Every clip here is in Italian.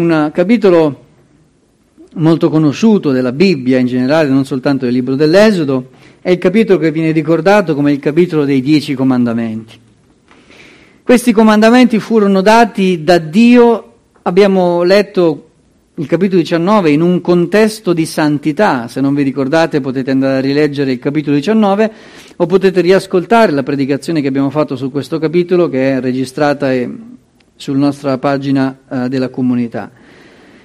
Un capitolo molto conosciuto della Bibbia in generale, non soltanto del libro dell'Esodo, è il capitolo che viene ricordato come il capitolo dei dieci comandamenti. Questi comandamenti furono dati da Dio, abbiamo letto il capitolo 19 in un contesto di santità, se non vi ricordate potete andare a rileggere il capitolo 19 o potete riascoltare la predicazione che abbiamo fatto su questo capitolo che è registrata sulla nostra pagina eh, della comunità.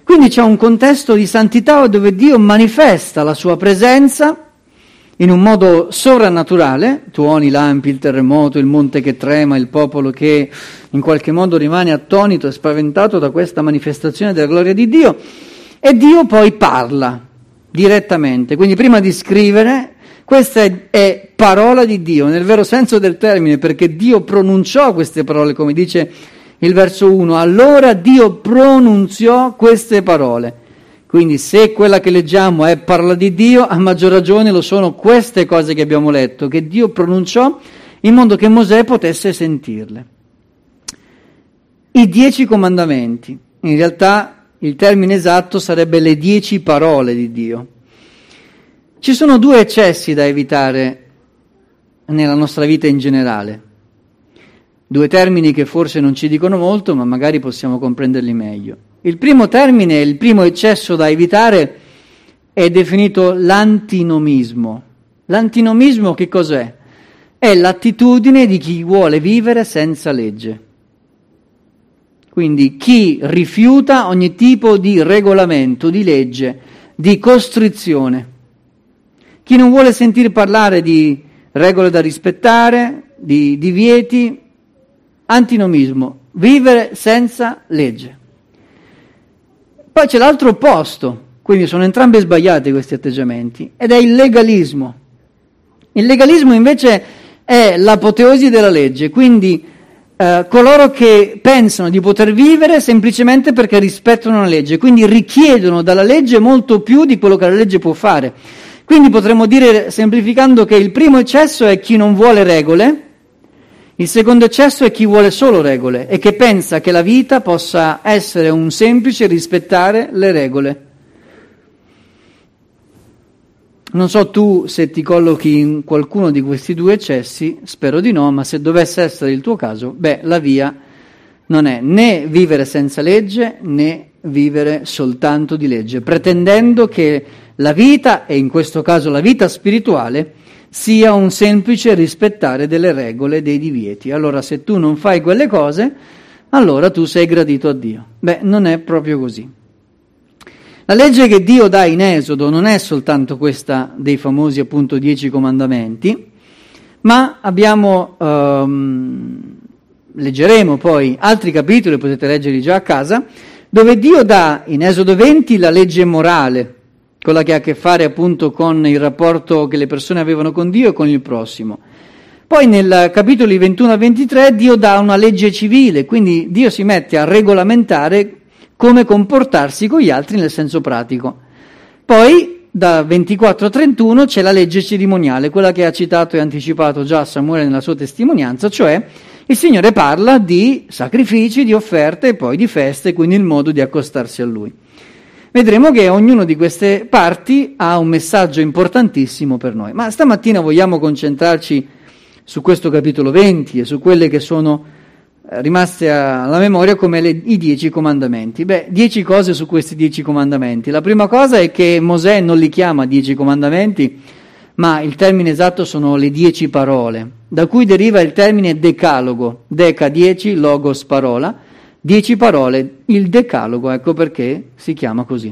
Quindi c'è un contesto di santità dove Dio manifesta la sua presenza in un modo sovrannaturale, tuoni, lampi, il terremoto, il monte che trema, il popolo che in qualche modo rimane attonito e spaventato da questa manifestazione della gloria di Dio, e Dio poi parla direttamente. Quindi prima di scrivere, questa è, è parola di Dio, nel vero senso del termine, perché Dio pronunciò queste parole, come dice il verso 1, allora Dio pronunziò queste parole. Quindi se quella che leggiamo è parla di Dio, a maggior ragione lo sono queste cose che abbiamo letto, che Dio pronunciò in modo che Mosè potesse sentirle. I dieci comandamenti, in realtà il termine esatto sarebbe le dieci parole di Dio. Ci sono due eccessi da evitare nella nostra vita in generale. Due termini che forse non ci dicono molto, ma magari possiamo comprenderli meglio. Il primo termine, il primo eccesso da evitare è definito l'antinomismo. L'antinomismo che cos'è? È l'attitudine di chi vuole vivere senza legge. Quindi chi rifiuta ogni tipo di regolamento, di legge, di costrizione. Chi non vuole sentir parlare di regole da rispettare, di divieti, Antinomismo, vivere senza legge. Poi c'è l'altro opposto, quindi sono entrambi sbagliati questi atteggiamenti, ed è il legalismo. Il legalismo invece è l'apoteosi della legge, quindi eh, coloro che pensano di poter vivere semplicemente perché rispettano la legge, quindi richiedono dalla legge molto più di quello che la legge può fare. Quindi potremmo dire, semplificando, che il primo eccesso è chi non vuole regole, il secondo eccesso è chi vuole solo regole e che pensa che la vita possa essere un semplice rispettare le regole. Non so tu se ti collochi in qualcuno di questi due eccessi, spero di no, ma se dovesse essere il tuo caso, beh, la via non è né vivere senza legge né vivere soltanto di legge, pretendendo che la vita, e in questo caso la vita spirituale, sia un semplice rispettare delle regole, dei divieti. Allora se tu non fai quelle cose, allora tu sei gradito a Dio. Beh, non è proprio così. La legge che Dio dà in Esodo non è soltanto questa dei famosi appunto dieci comandamenti, ma abbiamo, um, leggeremo poi altri capitoli, potete leggerli già a casa, dove Dio dà in Esodo 20 la legge morale, quella che ha a che fare appunto con il rapporto che le persone avevano con Dio e con il prossimo. Poi nel capitoli 21 a 23 Dio dà una legge civile, quindi Dio si mette a regolamentare come comportarsi con gli altri nel senso pratico. Poi da 24 a 31 c'è la legge cerimoniale, quella che ha citato e anticipato già Samuele nella sua testimonianza, cioè il Signore parla di sacrifici, di offerte e poi di feste, quindi il modo di accostarsi a Lui vedremo che ognuna di queste parti ha un messaggio importantissimo per noi. Ma stamattina vogliamo concentrarci su questo capitolo 20 e su quelle che sono eh, rimaste alla memoria come le, i dieci comandamenti. Beh, dieci cose su questi dieci comandamenti. La prima cosa è che Mosè non li chiama dieci comandamenti, ma il termine esatto sono le dieci parole, da cui deriva il termine decalogo, deca dieci, logos parola, Dieci parole, il decalogo, ecco perché si chiama così.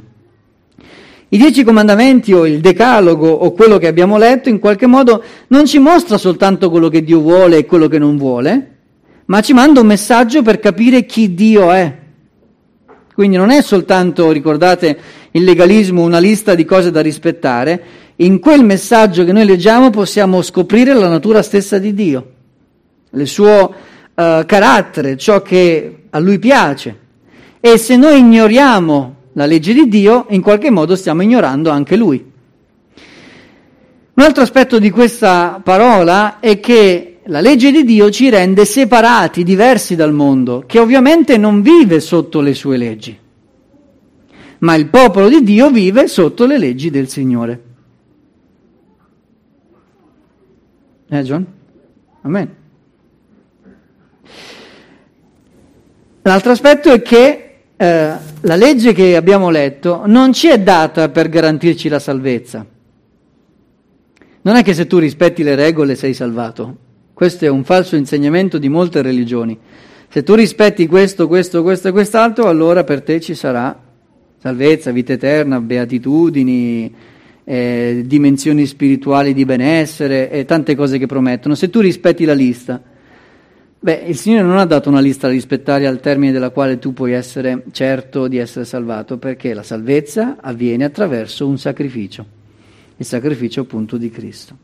I dieci comandamenti o il decalogo o quello che abbiamo letto in qualche modo non ci mostra soltanto quello che Dio vuole e quello che non vuole, ma ci manda un messaggio per capire chi Dio è. Quindi non è soltanto, ricordate, il legalismo, una lista di cose da rispettare, in quel messaggio che noi leggiamo possiamo scoprire la natura stessa di Dio, il suo uh, carattere, ciò che a lui piace. E se noi ignoriamo la legge di Dio, in qualche modo stiamo ignorando anche lui. Un altro aspetto di questa parola è che la legge di Dio ci rende separati, diversi dal mondo, che ovviamente non vive sotto le sue leggi. ma il popolo di Dio vive sotto le leggi del Signore. Eh John? Amen. L'altro aspetto è che eh, la legge che abbiamo letto non ci è data per garantirci la salvezza. Non è che se tu rispetti le regole sei salvato. Questo è un falso insegnamento di molte religioni. Se tu rispetti questo, questo, questo e quest'altro, allora per te ci sarà salvezza, vita eterna, beatitudini, eh, dimensioni spirituali di benessere e tante cose che promettono. Se tu rispetti la lista, beh, il Signore non ha dato una lista da rispettare al termine della quale tu puoi essere certo di essere salvato, perché la salvezza avviene attraverso un sacrificio, il sacrificio appunto di Cristo.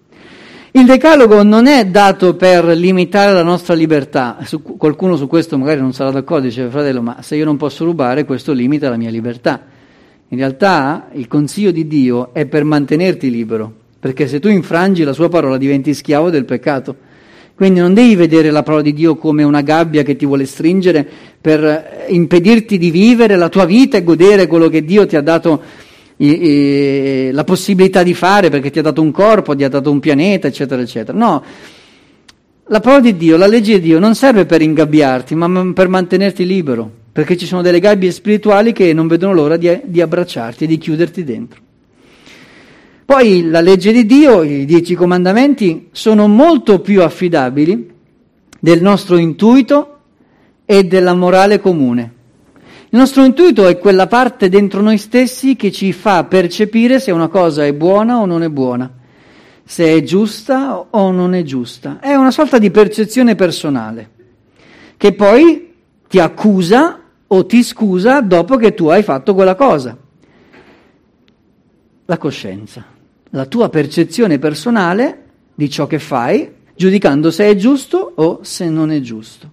Il decalogo non è dato per limitare la nostra libertà. Su, qualcuno su questo magari non sarà d'accordo, dice fratello, ma se io non posso rubare, questo limita la mia libertà. In realtà il consiglio di Dio è per mantenerti libero, perché se tu infrangi la sua parola diventi schiavo del peccato. Quindi non devi vedere la parola di Dio come una gabbia che ti vuole stringere per impedirti di vivere la tua vita e godere quello che Dio ti ha dato la possibilità di fare perché ti ha dato un corpo, ti ha dato un pianeta, eccetera, eccetera. No, la parola di Dio, la legge di Dio non serve per ingabbiarti, ma per mantenerti libero, perché ci sono delle gabbie spirituali che non vedono l'ora di, di abbracciarti e di chiuderti dentro. Poi la legge di Dio, i dieci comandamenti, sono molto più affidabili del nostro intuito e della morale comune. Il nostro intuito è quella parte dentro noi stessi che ci fa percepire se una cosa è buona o non è buona, se è giusta o non è giusta. È una sorta di percezione personale che poi ti accusa o ti scusa dopo che tu hai fatto quella cosa. La coscienza, la tua percezione personale di ciò che fai, giudicando se è giusto o se non è giusto.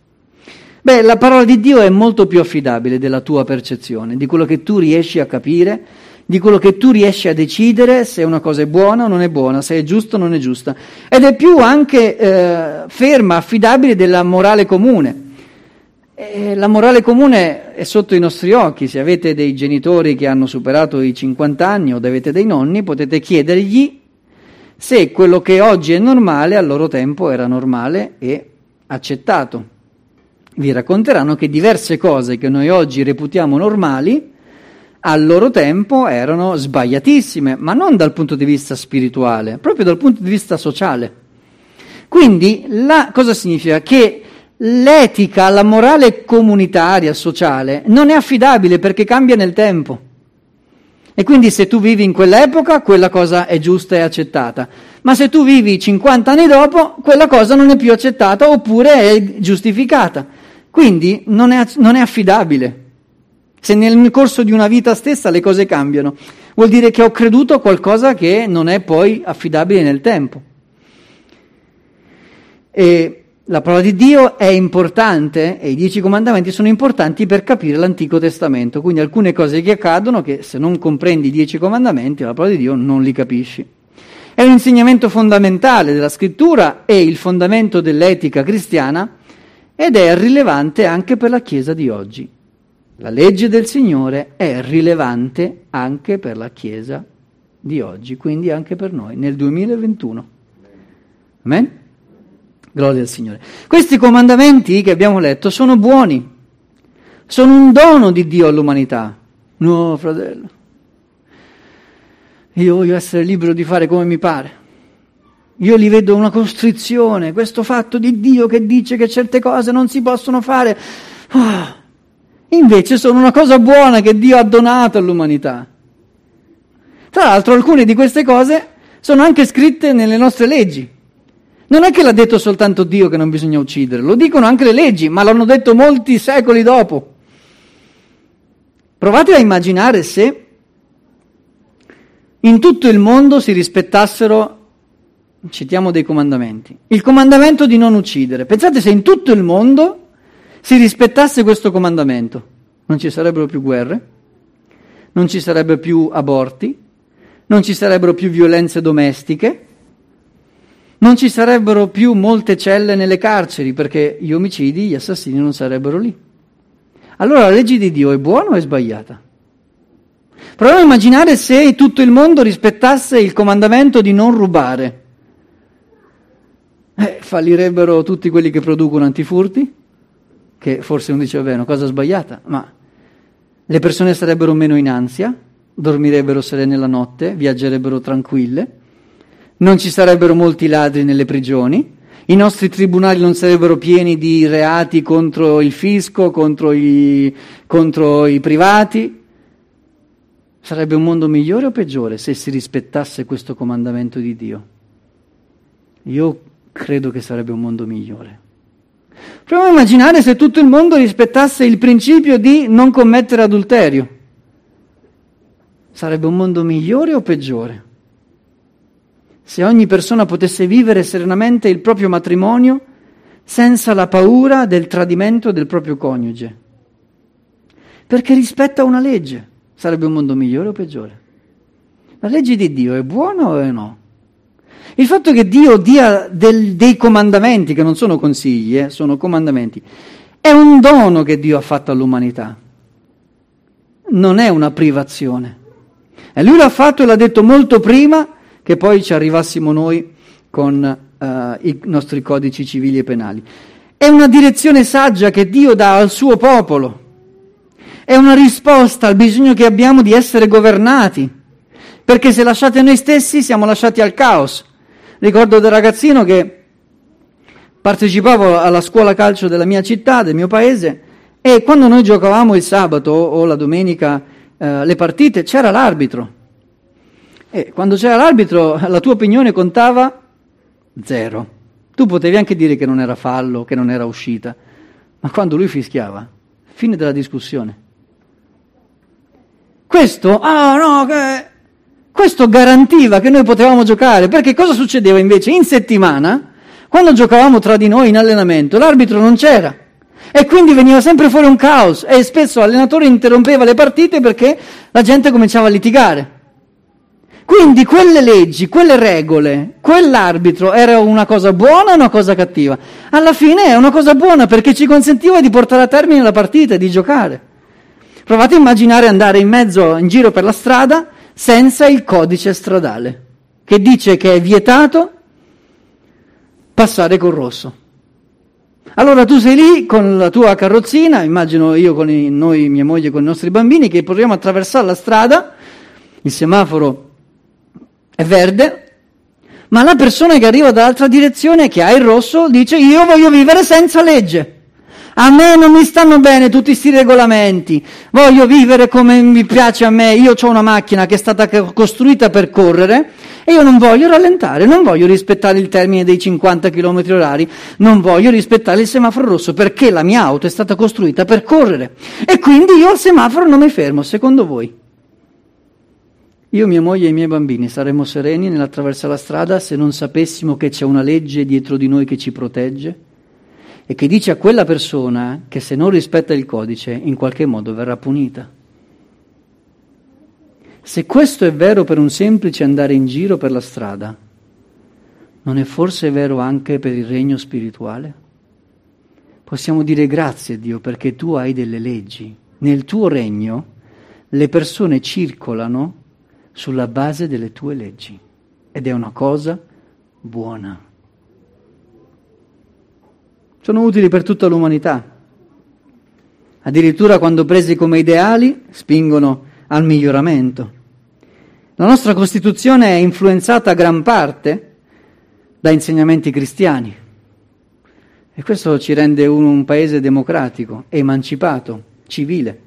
Beh, la parola di Dio è molto più affidabile della tua percezione, di quello che tu riesci a capire, di quello che tu riesci a decidere se una cosa è buona o non è buona, se è giusta o non è giusta. Ed è più anche eh, ferma, affidabile della morale comune. E la morale comune è sotto i nostri occhi. Se avete dei genitori che hanno superato i 50 anni o avete dei nonni, potete chiedergli se quello che oggi è normale al loro tempo era normale e accettato vi racconteranno che diverse cose che noi oggi reputiamo normali, al loro tempo erano sbagliatissime, ma non dal punto di vista spirituale, proprio dal punto di vista sociale. Quindi la, cosa significa? Che l'etica, la morale comunitaria, sociale, non è affidabile perché cambia nel tempo. E quindi se tu vivi in quell'epoca, quella cosa è giusta e accettata. Ma se tu vivi 50 anni dopo, quella cosa non è più accettata oppure è giustificata. Quindi non è, non è affidabile. Se nel corso di una vita stessa le cose cambiano, vuol dire che ho creduto a qualcosa che non è poi affidabile nel tempo. E la parola di Dio è importante e i dieci comandamenti sono importanti per capire l'Antico Testamento, quindi alcune cose che accadono che se non comprendi i dieci comandamenti la parola di Dio non li capisci. È un insegnamento fondamentale della scrittura e il fondamento dell'etica cristiana ed è rilevante anche per la Chiesa di oggi. La legge del Signore è rilevante anche per la Chiesa di oggi, quindi anche per noi, nel 2021. Amen? Gloria al Signore. Questi comandamenti che abbiamo letto sono buoni, sono un dono di Dio all'umanità. No, fratello, io voglio essere libero di fare come mi pare. Io li vedo una costrizione, questo fatto di Dio che dice che certe cose non si possono fare. Oh, invece sono una cosa buona che Dio ha donato all'umanità. Tra l'altro alcune di queste cose sono anche scritte nelle nostre leggi. Non è che l'ha detto soltanto Dio che non bisogna uccidere, lo dicono anche le leggi, ma l'hanno detto molti secoli dopo. Provate a immaginare se in tutto il mondo si rispettassero citiamo dei comandamenti. Il comandamento di non uccidere. Pensate se in tutto il mondo si rispettasse questo comandamento. Non ci sarebbero più guerre, non ci sarebbero più aborti, non ci sarebbero più violenze domestiche, non ci sarebbero più molte celle nelle carceri perché gli omicidi, gli assassini non sarebbero lì. Allora la legge di Dio è buona o è sbagliata? Proviamo a immaginare se tutto il mondo rispettasse il comandamento di non rubare. Eh, fallirebbero tutti quelli che producono antifurti, che forse uno dice, vabbè, è una cosa sbagliata, ma le persone sarebbero meno in ansia, dormirebbero serene la notte, viaggerebbero tranquille, non ci sarebbero molti ladri nelle prigioni, i nostri tribunali non sarebbero pieni di reati contro il fisco, contro i, contro i privati. Sarebbe un mondo migliore o peggiore se si rispettasse questo comandamento di Dio? Io credo che sarebbe un mondo migliore. Proviamo a immaginare se tutto il mondo rispettasse il principio di non commettere adulterio. Sarebbe un mondo migliore o peggiore? Se ogni persona potesse vivere serenamente il proprio matrimonio senza la paura del tradimento del proprio coniuge. Perché rispetta una legge. Sarebbe un mondo migliore o peggiore? La legge di Dio è buona o no? Il fatto che Dio dia del, dei comandamenti, che non sono consigli, eh, sono comandamenti, è un dono che Dio ha fatto all'umanità. Non è una privazione. E lui l'ha fatto e l'ha detto molto prima che poi ci arrivassimo noi con uh, i nostri codici civili e penali. È una direzione saggia che Dio dà al suo popolo. È una risposta al bisogno che abbiamo di essere governati. Perché se lasciate noi stessi siamo lasciati al caos. Ricordo da ragazzino che partecipavo alla scuola calcio della mia città, del mio paese, e quando noi giocavamo il sabato o la domenica eh, le partite c'era l'arbitro. E quando c'era l'arbitro la tua opinione contava zero. Tu potevi anche dire che non era fallo, che non era uscita, ma quando lui fischiava, fine della discussione. Questo, ah no, che... questo garantiva che noi potevamo giocare, perché cosa succedeva invece? In settimana, quando giocavamo tra di noi in allenamento, l'arbitro non c'era. E quindi veniva sempre fuori un caos e spesso l'allenatore interrompeva le partite perché la gente cominciava a litigare. Quindi quelle leggi, quelle regole, quell'arbitro era una cosa buona o una cosa cattiva? Alla fine è una cosa buona perché ci consentiva di portare a termine la partita e di giocare. Provate a immaginare andare in mezzo, in giro per la strada, senza il codice stradale, che dice che è vietato passare col rosso. Allora tu sei lì con la tua carrozzina, immagino io con i, noi, mia moglie, con i nostri bambini, che proviamo a attraversare la strada, il semaforo è verde, ma la persona che arriva dall'altra direzione, che ha il rosso, dice io voglio vivere senza legge. A me non mi stanno bene tutti questi regolamenti, voglio vivere come mi piace a me, io ho una macchina che è stata costruita per correre e io non voglio rallentare, non voglio rispettare il termine dei 50 km orari, non voglio rispettare il semaforo rosso perché la mia auto è stata costruita per correre e quindi io al semaforo non mi fermo, secondo voi? Io, mia moglie e i miei bambini saremmo sereni nell'attraversare la strada se non sapessimo che c'è una legge dietro di noi che ci protegge e che dice a quella persona che se non rispetta il codice in qualche modo verrà punita. Se questo è vero per un semplice andare in giro per la strada, non è forse vero anche per il regno spirituale? Possiamo dire grazie a Dio perché tu hai delle leggi. Nel tuo regno le persone circolano sulla base delle tue leggi ed è una cosa buona. Sono utili per tutta l'umanità. Addirittura quando presi come ideali spingono al miglioramento. La nostra Costituzione è influenzata a gran parte da insegnamenti cristiani e questo ci rende un, un paese democratico, emancipato, civile.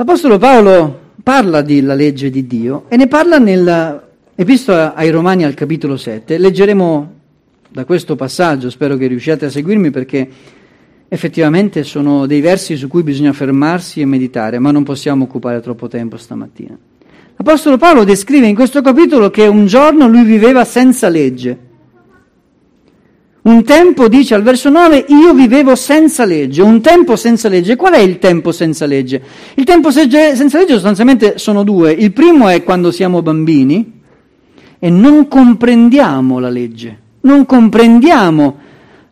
L'Apostolo Paolo parla della legge di Dio e ne parla nell'Epistola ai Romani al capitolo 7. Leggeremo da questo passaggio, spero che riusciate a seguirmi perché effettivamente sono dei versi su cui bisogna fermarsi e meditare, ma non possiamo occupare troppo tempo stamattina. L'Apostolo Paolo descrive in questo capitolo che un giorno lui viveva senza legge un tempo, dice al verso 9, io vivevo senza legge, un tempo senza legge. Qual è il tempo senza legge? Il tempo senza legge sostanzialmente sono due. Il primo è quando siamo bambini e non comprendiamo la legge, non comprendiamo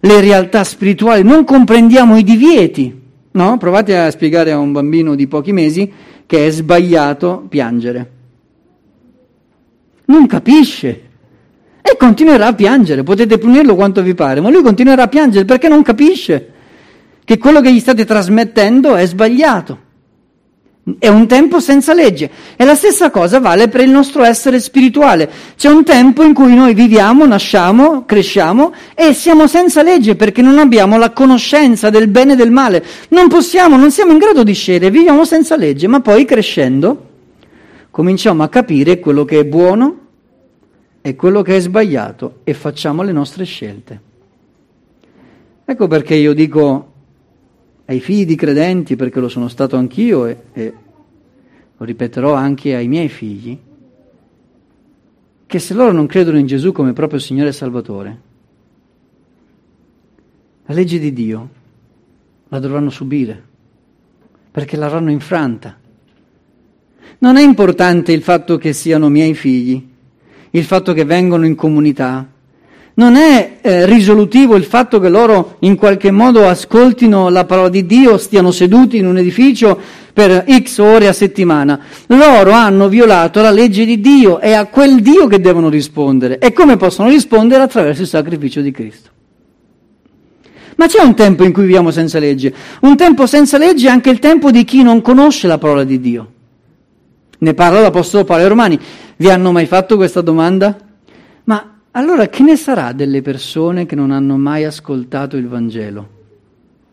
le realtà spirituali, non comprendiamo i divieti. No? Provate a spiegare a un bambino di pochi mesi che è sbagliato piangere. Non capisce e continuerà a piangere. Potete punirlo quanto vi pare, ma lui continuerà a piangere perché non capisce che quello che gli state trasmettendo è sbagliato. È un tempo senza legge. E la stessa cosa vale per il nostro essere spirituale. C'è un tempo in cui noi viviamo, nasciamo, cresciamo e siamo senza legge perché non abbiamo la conoscenza del bene e del male. Non possiamo, non siamo in grado di scegliere, viviamo senza legge, ma poi crescendo cominciamo a capire quello che è buono e quello che è sbagliato e facciamo le nostre scelte. Ecco perché io dico ai figli di credenti, perché lo sono stato anch'io e, e lo ripeterò anche ai miei figli, che se loro non credono in Gesù come proprio Signore e Salvatore, la legge di Dio la dovranno subire, perché l'avranno infranta. Non è importante il fatto che siano miei figli, il fatto che vengono in comunità, non è eh, risolutivo il fatto che loro in qualche modo ascoltino la parola di Dio, stiano seduti in un edificio per x ore a settimana. Loro hanno violato la legge di Dio, è a quel Dio che devono rispondere. E come possono rispondere? Attraverso il sacrificio di Cristo. Ma c'è un tempo in cui viviamo senza legge. Un tempo senza legge è anche il tempo di chi non conosce la parola di Dio. Ne parla l'Apostolo Paolo ai Romani. Vi hanno mai fatto questa domanda? Ma allora che ne sarà delle persone che non hanno mai ascoltato il Vangelo?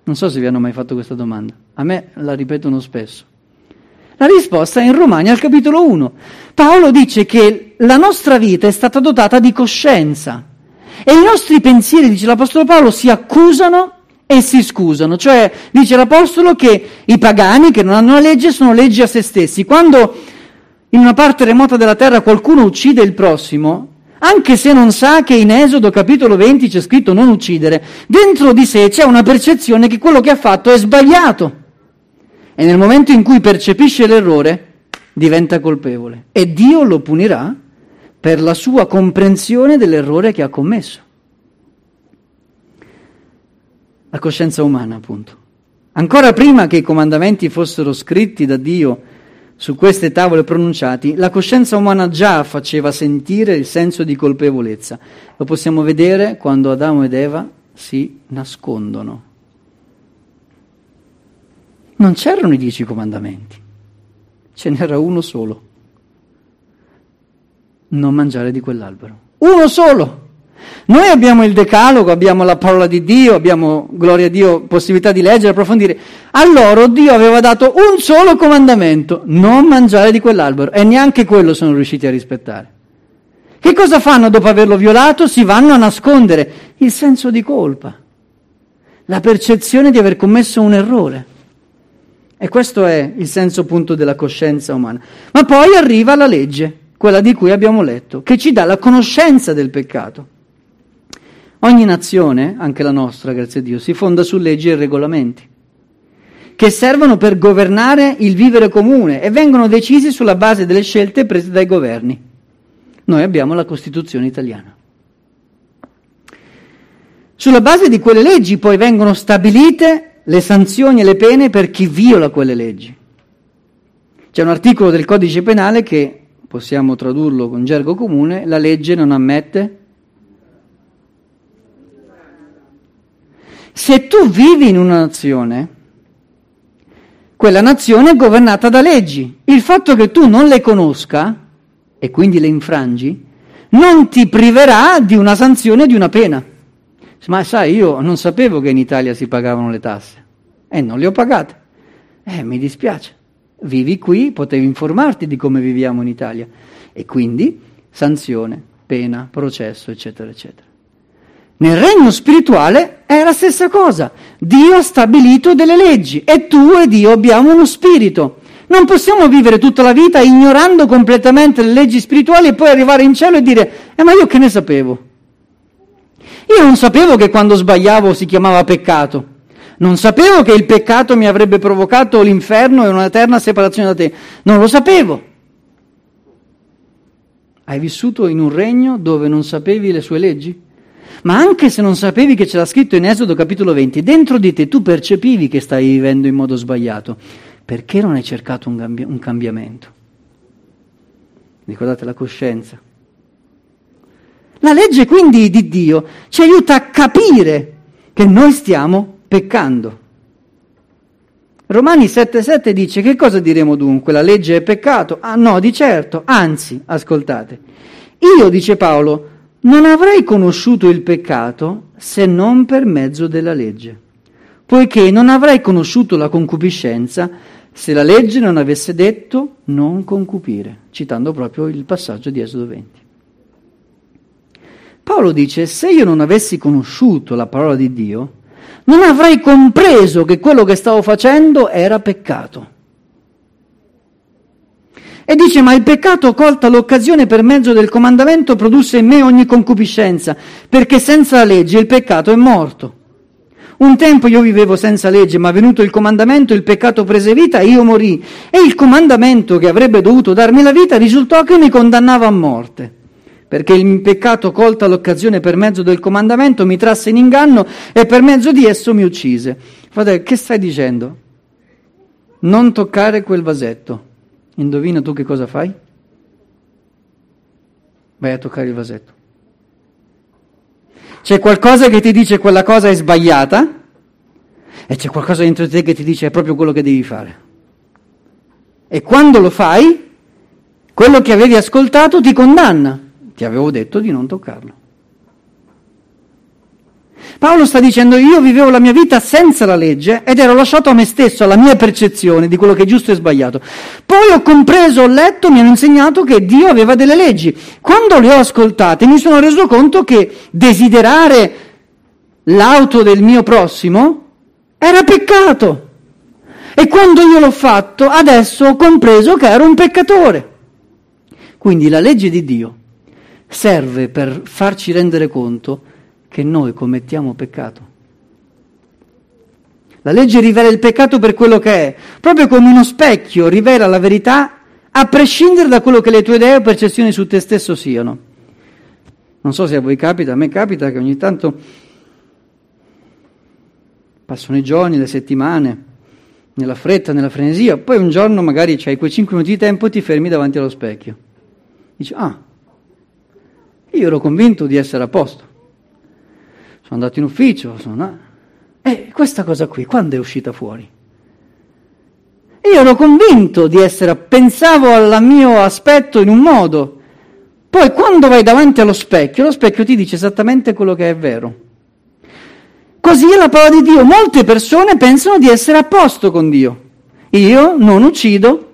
Non so se vi hanno mai fatto questa domanda, a me la ripetono spesso. La risposta è in Romani al capitolo 1. Paolo dice che la nostra vita è stata dotata di coscienza e i nostri pensieri, dice l'Apostolo Paolo, si accusano e si scusano. Cioè, dice l'Apostolo che i pagani che non hanno la legge sono leggi a se stessi. Quando in una parte remota della terra qualcuno uccide il prossimo, anche se non sa che in Esodo capitolo 20 c'è scritto non uccidere, dentro di sé c'è una percezione che quello che ha fatto è sbagliato. E nel momento in cui percepisce l'errore, diventa colpevole. E Dio lo punirà per la sua comprensione dell'errore che ha commesso. La coscienza umana, appunto. Ancora prima che i comandamenti fossero scritti da Dio, su queste tavole pronunciati, la coscienza umana già faceva sentire il senso di colpevolezza. Lo possiamo vedere quando Adamo ed Eva si nascondono. Non c'erano i dieci comandamenti, ce n'era uno solo. Non mangiare di quell'albero. Uno solo! Noi abbiamo il decalogo, abbiamo la parola di Dio, abbiamo, gloria a Dio, possibilità di leggere, approfondire. A loro Dio aveva dato un solo comandamento, non mangiare di quell'albero, e neanche quello sono riusciti a rispettare. Che cosa fanno dopo averlo violato? Si vanno a nascondere il senso di colpa, la percezione di aver commesso un errore. E questo è il senso appunto della coscienza umana. Ma poi arriva la legge, quella di cui abbiamo letto, che ci dà la conoscenza del peccato. Ogni nazione, anche la nostra, grazie a Dio, si fonda su leggi e regolamenti che servono per governare il vivere comune e vengono decisi sulla base delle scelte prese dai governi. Noi abbiamo la Costituzione italiana. Sulla base di quelle leggi poi vengono stabilite le sanzioni e le pene per chi viola quelle leggi. C'è un articolo del codice penale che, possiamo tradurlo con gergo comune, la legge non ammette Se tu vivi in una nazione, quella nazione è governata da leggi. Il fatto che tu non le conosca, e quindi le infrangi, non ti priverà di una sanzione, di una pena. Ma sai, io non sapevo che in Italia si pagavano le tasse e non le ho pagate. Eh, mi dispiace. Vivi qui, potevi informarti di come viviamo in Italia. E quindi sanzione, pena, processo, eccetera, eccetera. Nel regno spirituale è la stessa cosa. Dio ha stabilito delle leggi e tu e Dio abbiamo uno spirito. Non possiamo vivere tutta la vita ignorando completamente le leggi spirituali e poi arrivare in cielo e dire, eh ma io che ne sapevo? Io non sapevo che quando sbagliavo si chiamava peccato. Non sapevo che il peccato mi avrebbe provocato l'inferno e un'eterna separazione da te. Non lo sapevo. Hai vissuto in un regno dove non sapevi le sue leggi? Ma anche se non sapevi che c'era scritto in Esodo capitolo 20, dentro di te tu percepivi che stavi vivendo in modo sbagliato. Perché non hai cercato un, cambi- un cambiamento? Ricordate la coscienza. La legge quindi di Dio ci aiuta a capire che noi stiamo peccando. Romani 7,7 dice: Che cosa diremo dunque? La legge è peccato? Ah, no, di certo, anzi, ascoltate. Io, dice Paolo, non avrei conosciuto il peccato se non per mezzo della legge, poiché non avrei conosciuto la concupiscenza se la legge non avesse detto non concupire, citando proprio il passaggio di Esodo 20. Paolo dice, se io non avessi conosciuto la parola di Dio, non avrei compreso che quello che stavo facendo era peccato. E dice, ma il peccato colta l'occasione per mezzo del comandamento produsse in me ogni concupiscenza, perché senza la legge il peccato è morto. Un tempo io vivevo senza legge, ma venuto il comandamento, il peccato prese vita e io morì. E il comandamento che avrebbe dovuto darmi la vita risultò che mi condannava a morte perché il peccato colta l'occasione per mezzo del comandamento mi trasse in inganno e per mezzo di esso mi uccise. Fratello, che stai dicendo? Non toccare quel vasetto. Indovina tu che cosa fai? Vai a toccare il vasetto. C'è qualcosa che ti dice quella cosa è sbagliata e c'è qualcosa dentro di te che ti dice è proprio quello che devi fare. E quando lo fai, quello che avevi ascoltato ti condanna ti avevo detto di non toccarlo. Paolo sta dicendo io vivevo la mia vita senza la legge ed ero lasciato a me stesso, alla mia percezione di quello che è giusto e sbagliato. Poi ho compreso, ho letto, mi hanno insegnato che Dio aveva delle leggi. Quando le ho ascoltate mi sono reso conto che desiderare l'auto del mio prossimo era peccato. E quando io l'ho fatto, adesso ho compreso che ero un peccatore. Quindi la legge di Dio serve per farci rendere conto che noi commettiamo peccato. La legge rivela il peccato per quello che è, proprio come uno specchio rivela la verità a prescindere da quello che le tue idee o percezioni su te stesso siano. Non so se a voi capita, a me capita che ogni tanto passano i giorni, le settimane, nella fretta, nella frenesia, poi un giorno magari hai quei cinque minuti di tempo e ti fermi davanti allo specchio. Dici, ah, io ero convinto di essere a posto. Sono andato in ufficio, sono... E questa cosa qui, quando è uscita fuori? Io ero convinto di essere, pensavo al mio aspetto in un modo. Poi quando vai davanti allo specchio, lo specchio ti dice esattamente quello che è vero. Così è la parola di Dio. Molte persone pensano di essere a posto con Dio. Io non uccido,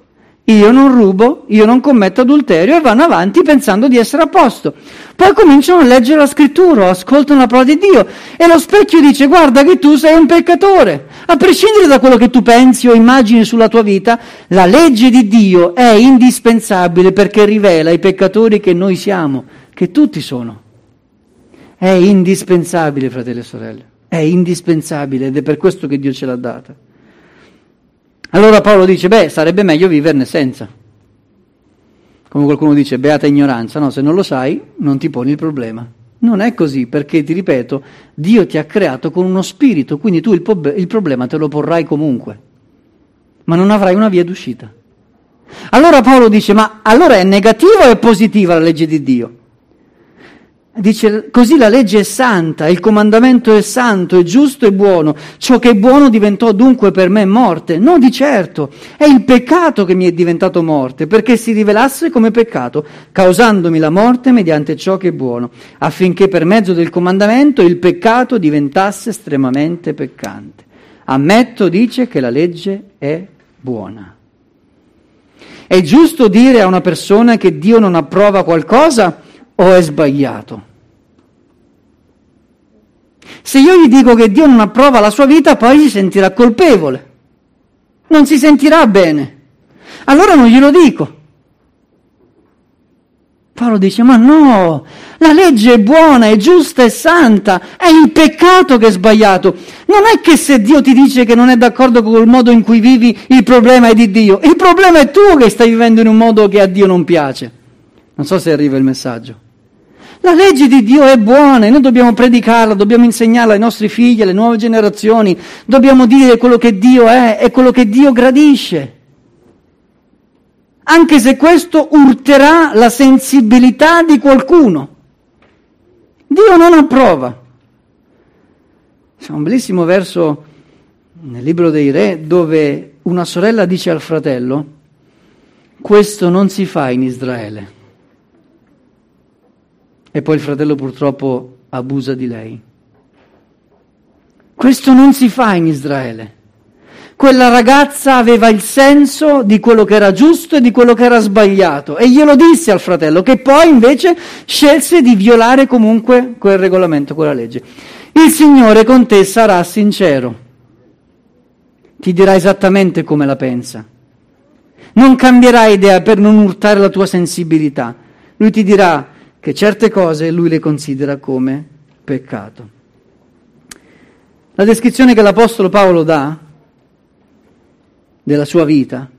io non rubo, io non commetto adulterio e vanno avanti pensando di essere a posto. Poi cominciano a leggere la scrittura, ascoltano la parola di Dio e lo specchio dice guarda che tu sei un peccatore. A prescindere da quello che tu pensi o immagini sulla tua vita, la legge di Dio è indispensabile perché rivela i peccatori che noi siamo, che tutti sono. È indispensabile, fratelli e sorelle, è indispensabile ed è per questo che Dio ce l'ha data. Allora Paolo dice, beh, sarebbe meglio viverne senza. Come qualcuno dice, beata ignoranza, no, se non lo sai non ti poni il problema. Non è così, perché ti ripeto, Dio ti ha creato con uno spirito, quindi tu il, po- il problema te lo porrai comunque, ma non avrai una via d'uscita. Allora Paolo dice, ma allora è negativa o è positiva la legge di Dio? Dice così la legge è santa, il comandamento è santo, è giusto e buono. Ciò che è buono diventò dunque per me morte. No, di certo, è il peccato che mi è diventato morte, perché si rivelasse come peccato, causandomi la morte mediante ciò che è buono, affinché per mezzo del comandamento il peccato diventasse estremamente peccante. Ammetto, dice, che la legge è buona. È giusto dire a una persona che Dio non approva qualcosa? O è sbagliato? Se io gli dico che Dio non approva la sua vita, poi si sentirà colpevole, non si sentirà bene. Allora non glielo dico. Paolo dice, ma no, la legge è buona, è giusta, è santa, è il peccato che è sbagliato. Non è che se Dio ti dice che non è d'accordo con il modo in cui vivi, il problema è di Dio. Il problema è tu che stai vivendo in un modo che a Dio non piace. Non so se arriva il messaggio. La legge di Dio è buona e noi dobbiamo predicarla, dobbiamo insegnarla ai nostri figli, alle nuove generazioni, dobbiamo dire quello che Dio è e quello che Dio gradisce. Anche se questo urterà la sensibilità di qualcuno. Dio non approva. C'è un bellissimo verso nel libro dei re dove una sorella dice al fratello, questo non si fa in Israele. E poi il fratello purtroppo abusa di lei. Questo non si fa in Israele. Quella ragazza aveva il senso di quello che era giusto e di quello che era sbagliato e glielo disse al fratello, che poi invece scelse di violare comunque quel regolamento, quella legge. Il Signore con te sarà sincero, ti dirà esattamente come la pensa. Non cambierà idea per non urtare la tua sensibilità. Lui ti dirà che certe cose lui le considera come peccato. La descrizione che l'Apostolo Paolo dà della sua vita,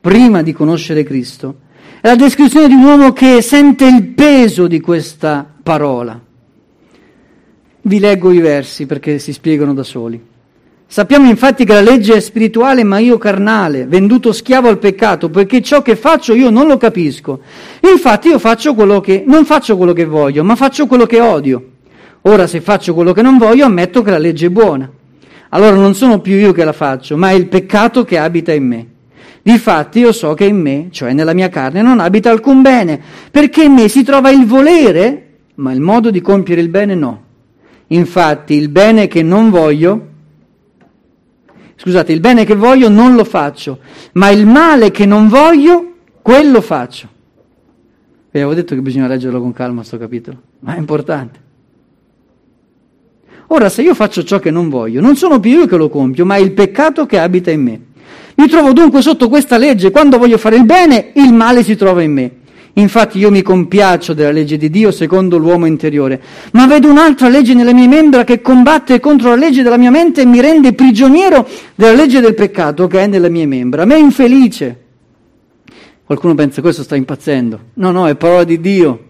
prima di conoscere Cristo, è la descrizione di un uomo che sente il peso di questa parola. Vi leggo i versi perché si spiegano da soli. Sappiamo infatti che la legge è spirituale, ma io carnale, venduto schiavo al peccato, poiché ciò che faccio io non lo capisco. Infatti io faccio quello che, non faccio quello che voglio, ma faccio quello che odio. Ora se faccio quello che non voglio, ammetto che la legge è buona. Allora non sono più io che la faccio, ma è il peccato che abita in me. Difatti io so che in me, cioè nella mia carne, non abita alcun bene, perché in me si trova il volere, ma il modo di compiere il bene no. Infatti il bene che non voglio, Scusate, il bene che voglio non lo faccio, ma il male che non voglio, quello faccio. Vi avevo detto che bisogna leggerlo con calma questo capitolo, ma è importante. Ora, se io faccio ciò che non voglio, non sono più io che lo compio, ma è il peccato che abita in me. Mi trovo dunque sotto questa legge, quando voglio fare il bene, il male si trova in me. Infatti io mi compiaccio della legge di Dio secondo l'uomo interiore, ma vedo un'altra legge nelle mie membra che combatte contro la legge della mia mente e mi rende prigioniero della legge del peccato che è nelle mie membra. A me è infelice. Qualcuno pensa questo sta impazzendo. No, no, è parola di Dio.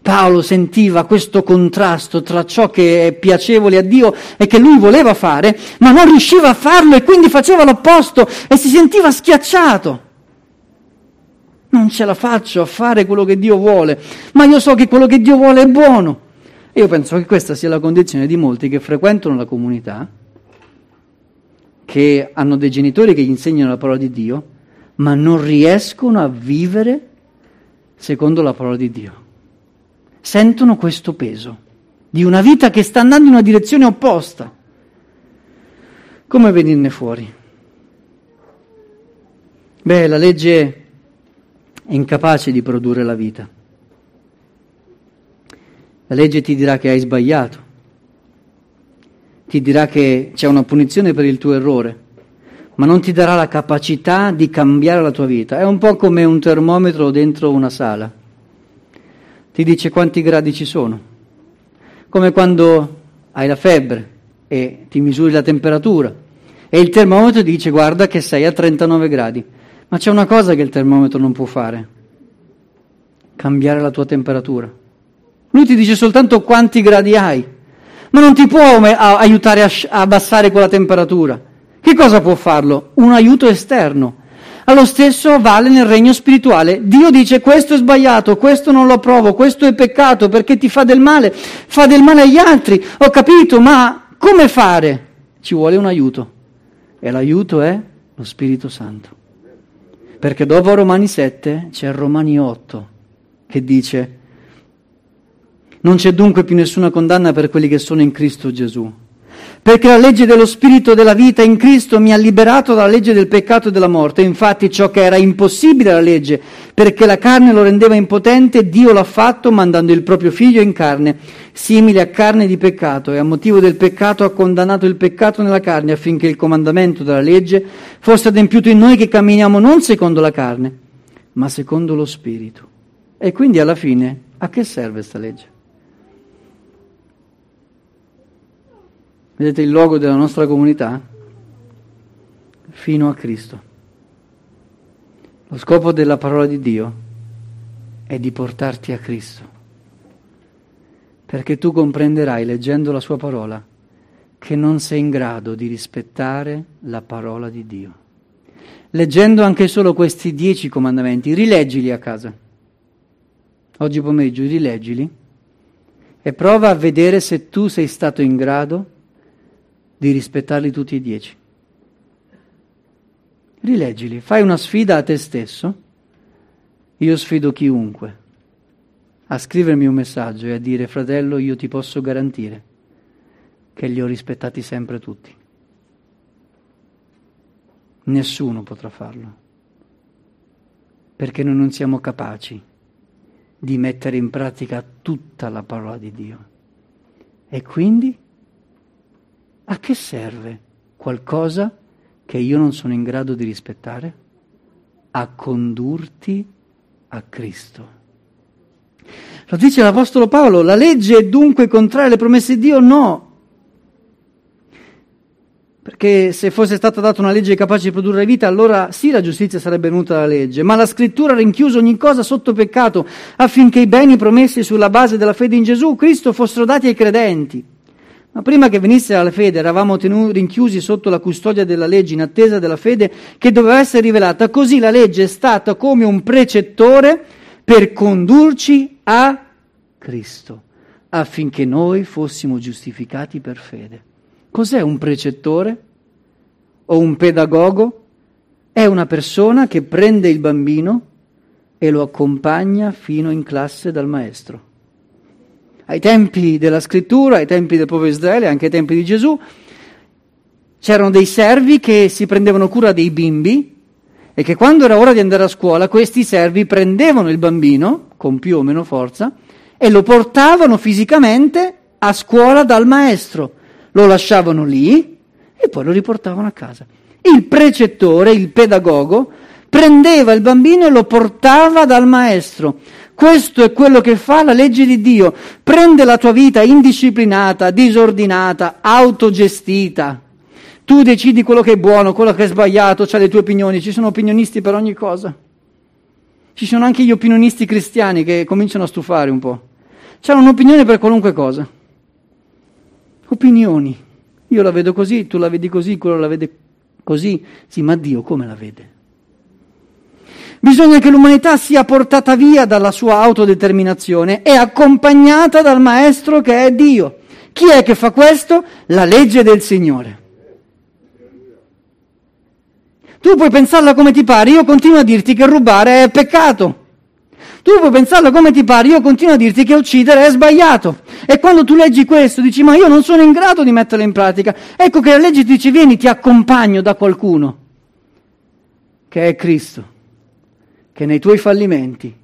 Paolo sentiva questo contrasto tra ciò che è piacevole a Dio e che lui voleva fare, ma non riusciva a farlo e quindi faceva l'opposto e si sentiva schiacciato non ce la faccio a fare quello che Dio vuole, ma io so che quello che Dio vuole è buono. E io penso che questa sia la condizione di molti che frequentano la comunità, che hanno dei genitori che gli insegnano la parola di Dio, ma non riescono a vivere secondo la parola di Dio. Sentono questo peso di una vita che sta andando in una direzione opposta. Come venirne fuori? Beh, la legge è incapace di produrre la vita. La legge ti dirà che hai sbagliato, ti dirà che c'è una punizione per il tuo errore, ma non ti darà la capacità di cambiare la tua vita. È un po' come un termometro dentro una sala. Ti dice quanti gradi ci sono. Come quando hai la febbre e ti misuri la temperatura e il termometro dice guarda che sei a 39 gradi. Ma c'è una cosa che il termometro non può fare, cambiare la tua temperatura. Lui ti dice soltanto quanti gradi hai, ma non ti può aiutare a abbassare quella temperatura. Che cosa può farlo? Un aiuto esterno. Allo stesso vale nel regno spirituale. Dio dice questo è sbagliato, questo non lo approvo, questo è peccato perché ti fa del male, fa del male agli altri. Ho capito, ma come fare? Ci vuole un aiuto. E l'aiuto è lo Spirito Santo. Perché dopo Romani 7 c'è Romani 8 che dice non c'è dunque più nessuna condanna per quelli che sono in Cristo Gesù. Perché la legge dello Spirito della vita in Cristo mi ha liberato dalla legge del peccato e della morte. Infatti ciò che era impossibile alla legge, perché la carne lo rendeva impotente, Dio l'ha fatto mandando il proprio figlio in carne simile a carne di peccato, e a motivo del peccato ha condannato il peccato nella carne affinché il comandamento della legge fosse adempiuto in noi che camminiamo non secondo la carne, ma secondo lo Spirito. E quindi alla fine a che serve questa legge? Vedete il logo della nostra comunità? Fino a Cristo. Lo scopo della parola di Dio è di portarti a Cristo perché tu comprenderai leggendo la sua parola che non sei in grado di rispettare la parola di Dio. Leggendo anche solo questi dieci comandamenti, rileggili a casa. Oggi pomeriggio rileggili e prova a vedere se tu sei stato in grado di rispettarli tutti e dieci. Rileggili, fai una sfida a te stesso. Io sfido chiunque a scrivermi un messaggio e a dire fratello io ti posso garantire che li ho rispettati sempre tutti. Nessuno potrà farlo, perché noi non siamo capaci di mettere in pratica tutta la parola di Dio. E quindi a che serve qualcosa che io non sono in grado di rispettare? A condurti a Cristo. Lo dice l'Apostolo Paolo, la legge è dunque contraria alle promesse di Dio? No. Perché se fosse stata data una legge capace di produrre vita, allora sì la giustizia sarebbe venuta dalla legge, ma la scrittura ha rinchiuso ogni cosa sotto peccato affinché i beni promessi sulla base della fede in Gesù Cristo fossero dati ai credenti. Ma prima che venisse la fede eravamo tenuti, rinchiusi sotto la custodia della legge in attesa della fede che doveva essere rivelata. Così la legge è stata come un precettore per condurci a Cristo, affinché noi fossimo giustificati per fede. Cos'è un precettore o un pedagogo? È una persona che prende il bambino e lo accompagna fino in classe dal maestro. Ai tempi della scrittura, ai tempi del popolo Israele, anche ai tempi di Gesù, c'erano dei servi che si prendevano cura dei bimbi e che quando era ora di andare a scuola questi servi prendevano il bambino, con più o meno forza, e lo portavano fisicamente a scuola dal maestro. Lo lasciavano lì e poi lo riportavano a casa. Il precettore, il pedagogo, prendeva il bambino e lo portava dal maestro. Questo è quello che fa la legge di Dio. Prende la tua vita indisciplinata, disordinata, autogestita, tu decidi quello che è buono, quello che è sbagliato, c'hai le tue opinioni, ci sono opinionisti per ogni cosa. Ci sono anche gli opinionisti cristiani che cominciano a stufare un po'. C'hanno un'opinione per qualunque cosa. Opinioni. Io la vedo così, tu la vedi così, quello la vede così. Sì, ma Dio come la vede? Bisogna che l'umanità sia portata via dalla sua autodeterminazione e accompagnata dal Maestro che è Dio. Chi è che fa questo? La legge del Signore. Tu puoi pensarla come ti pare, io continuo a dirti che rubare è peccato. Tu puoi pensarla come ti pare, io continuo a dirti che uccidere è sbagliato. E quando tu leggi questo dici ma io non sono in grado di metterlo in pratica. Ecco che la legge ti dice vieni, ti accompagno da qualcuno, che è Cristo, che nei tuoi fallimenti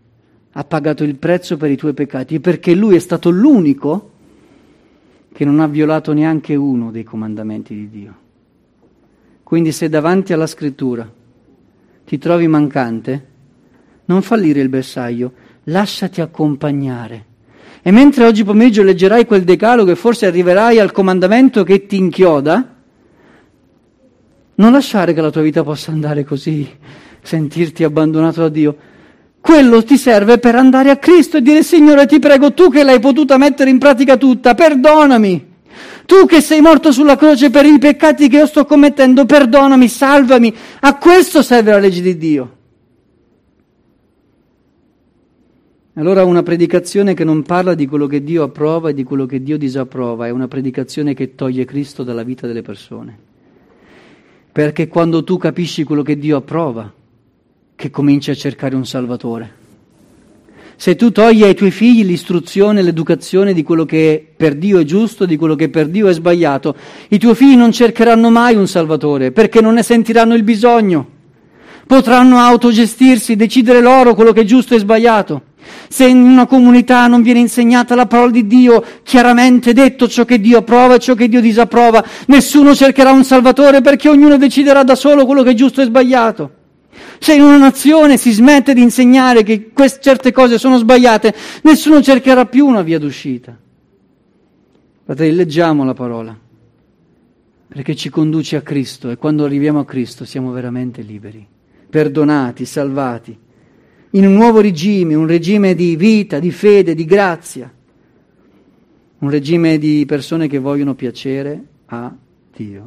ha pagato il prezzo per i tuoi peccati, perché lui è stato l'unico che non ha violato neanche uno dei comandamenti di Dio. Quindi se davanti alla scrittura ti trovi mancante, non fallire il bersaglio, lasciati accompagnare. E mentre oggi pomeriggio leggerai quel decalogo e forse arriverai al comandamento che ti inchioda, non lasciare che la tua vita possa andare così, sentirti abbandonato da Dio. Quello ti serve per andare a Cristo e dire Signore ti prego, tu che l'hai potuta mettere in pratica tutta, perdonami. Tu che sei morto sulla croce per i peccati che io sto commettendo, perdonami, salvami. A questo serve la legge di Dio. Allora una predicazione che non parla di quello che Dio approva e di quello che Dio disapprova, è una predicazione che toglie Cristo dalla vita delle persone. Perché quando tu capisci quello che Dio approva, che cominci a cercare un Salvatore. Se tu togli ai tuoi figli l'istruzione, l'educazione di quello che per Dio è giusto, di quello che per Dio è sbagliato, i tuoi figli non cercheranno mai un Salvatore perché non ne sentiranno il bisogno. Potranno autogestirsi, decidere loro quello che è giusto e sbagliato. Se in una comunità non viene insegnata la parola di Dio, chiaramente detto ciò che Dio approva e ciò che Dio disapprova, nessuno cercherà un Salvatore perché ognuno deciderà da solo quello che è giusto e sbagliato. Se in una nazione si smette di insegnare che queste, certe cose sono sbagliate, nessuno cercherà più una via d'uscita. Fratelli, leggiamo la parola, perché ci conduce a Cristo e quando arriviamo a Cristo siamo veramente liberi, perdonati, salvati, in un nuovo regime, un regime di vita, di fede, di grazia. un regime di persone che vogliono piacere a Dio.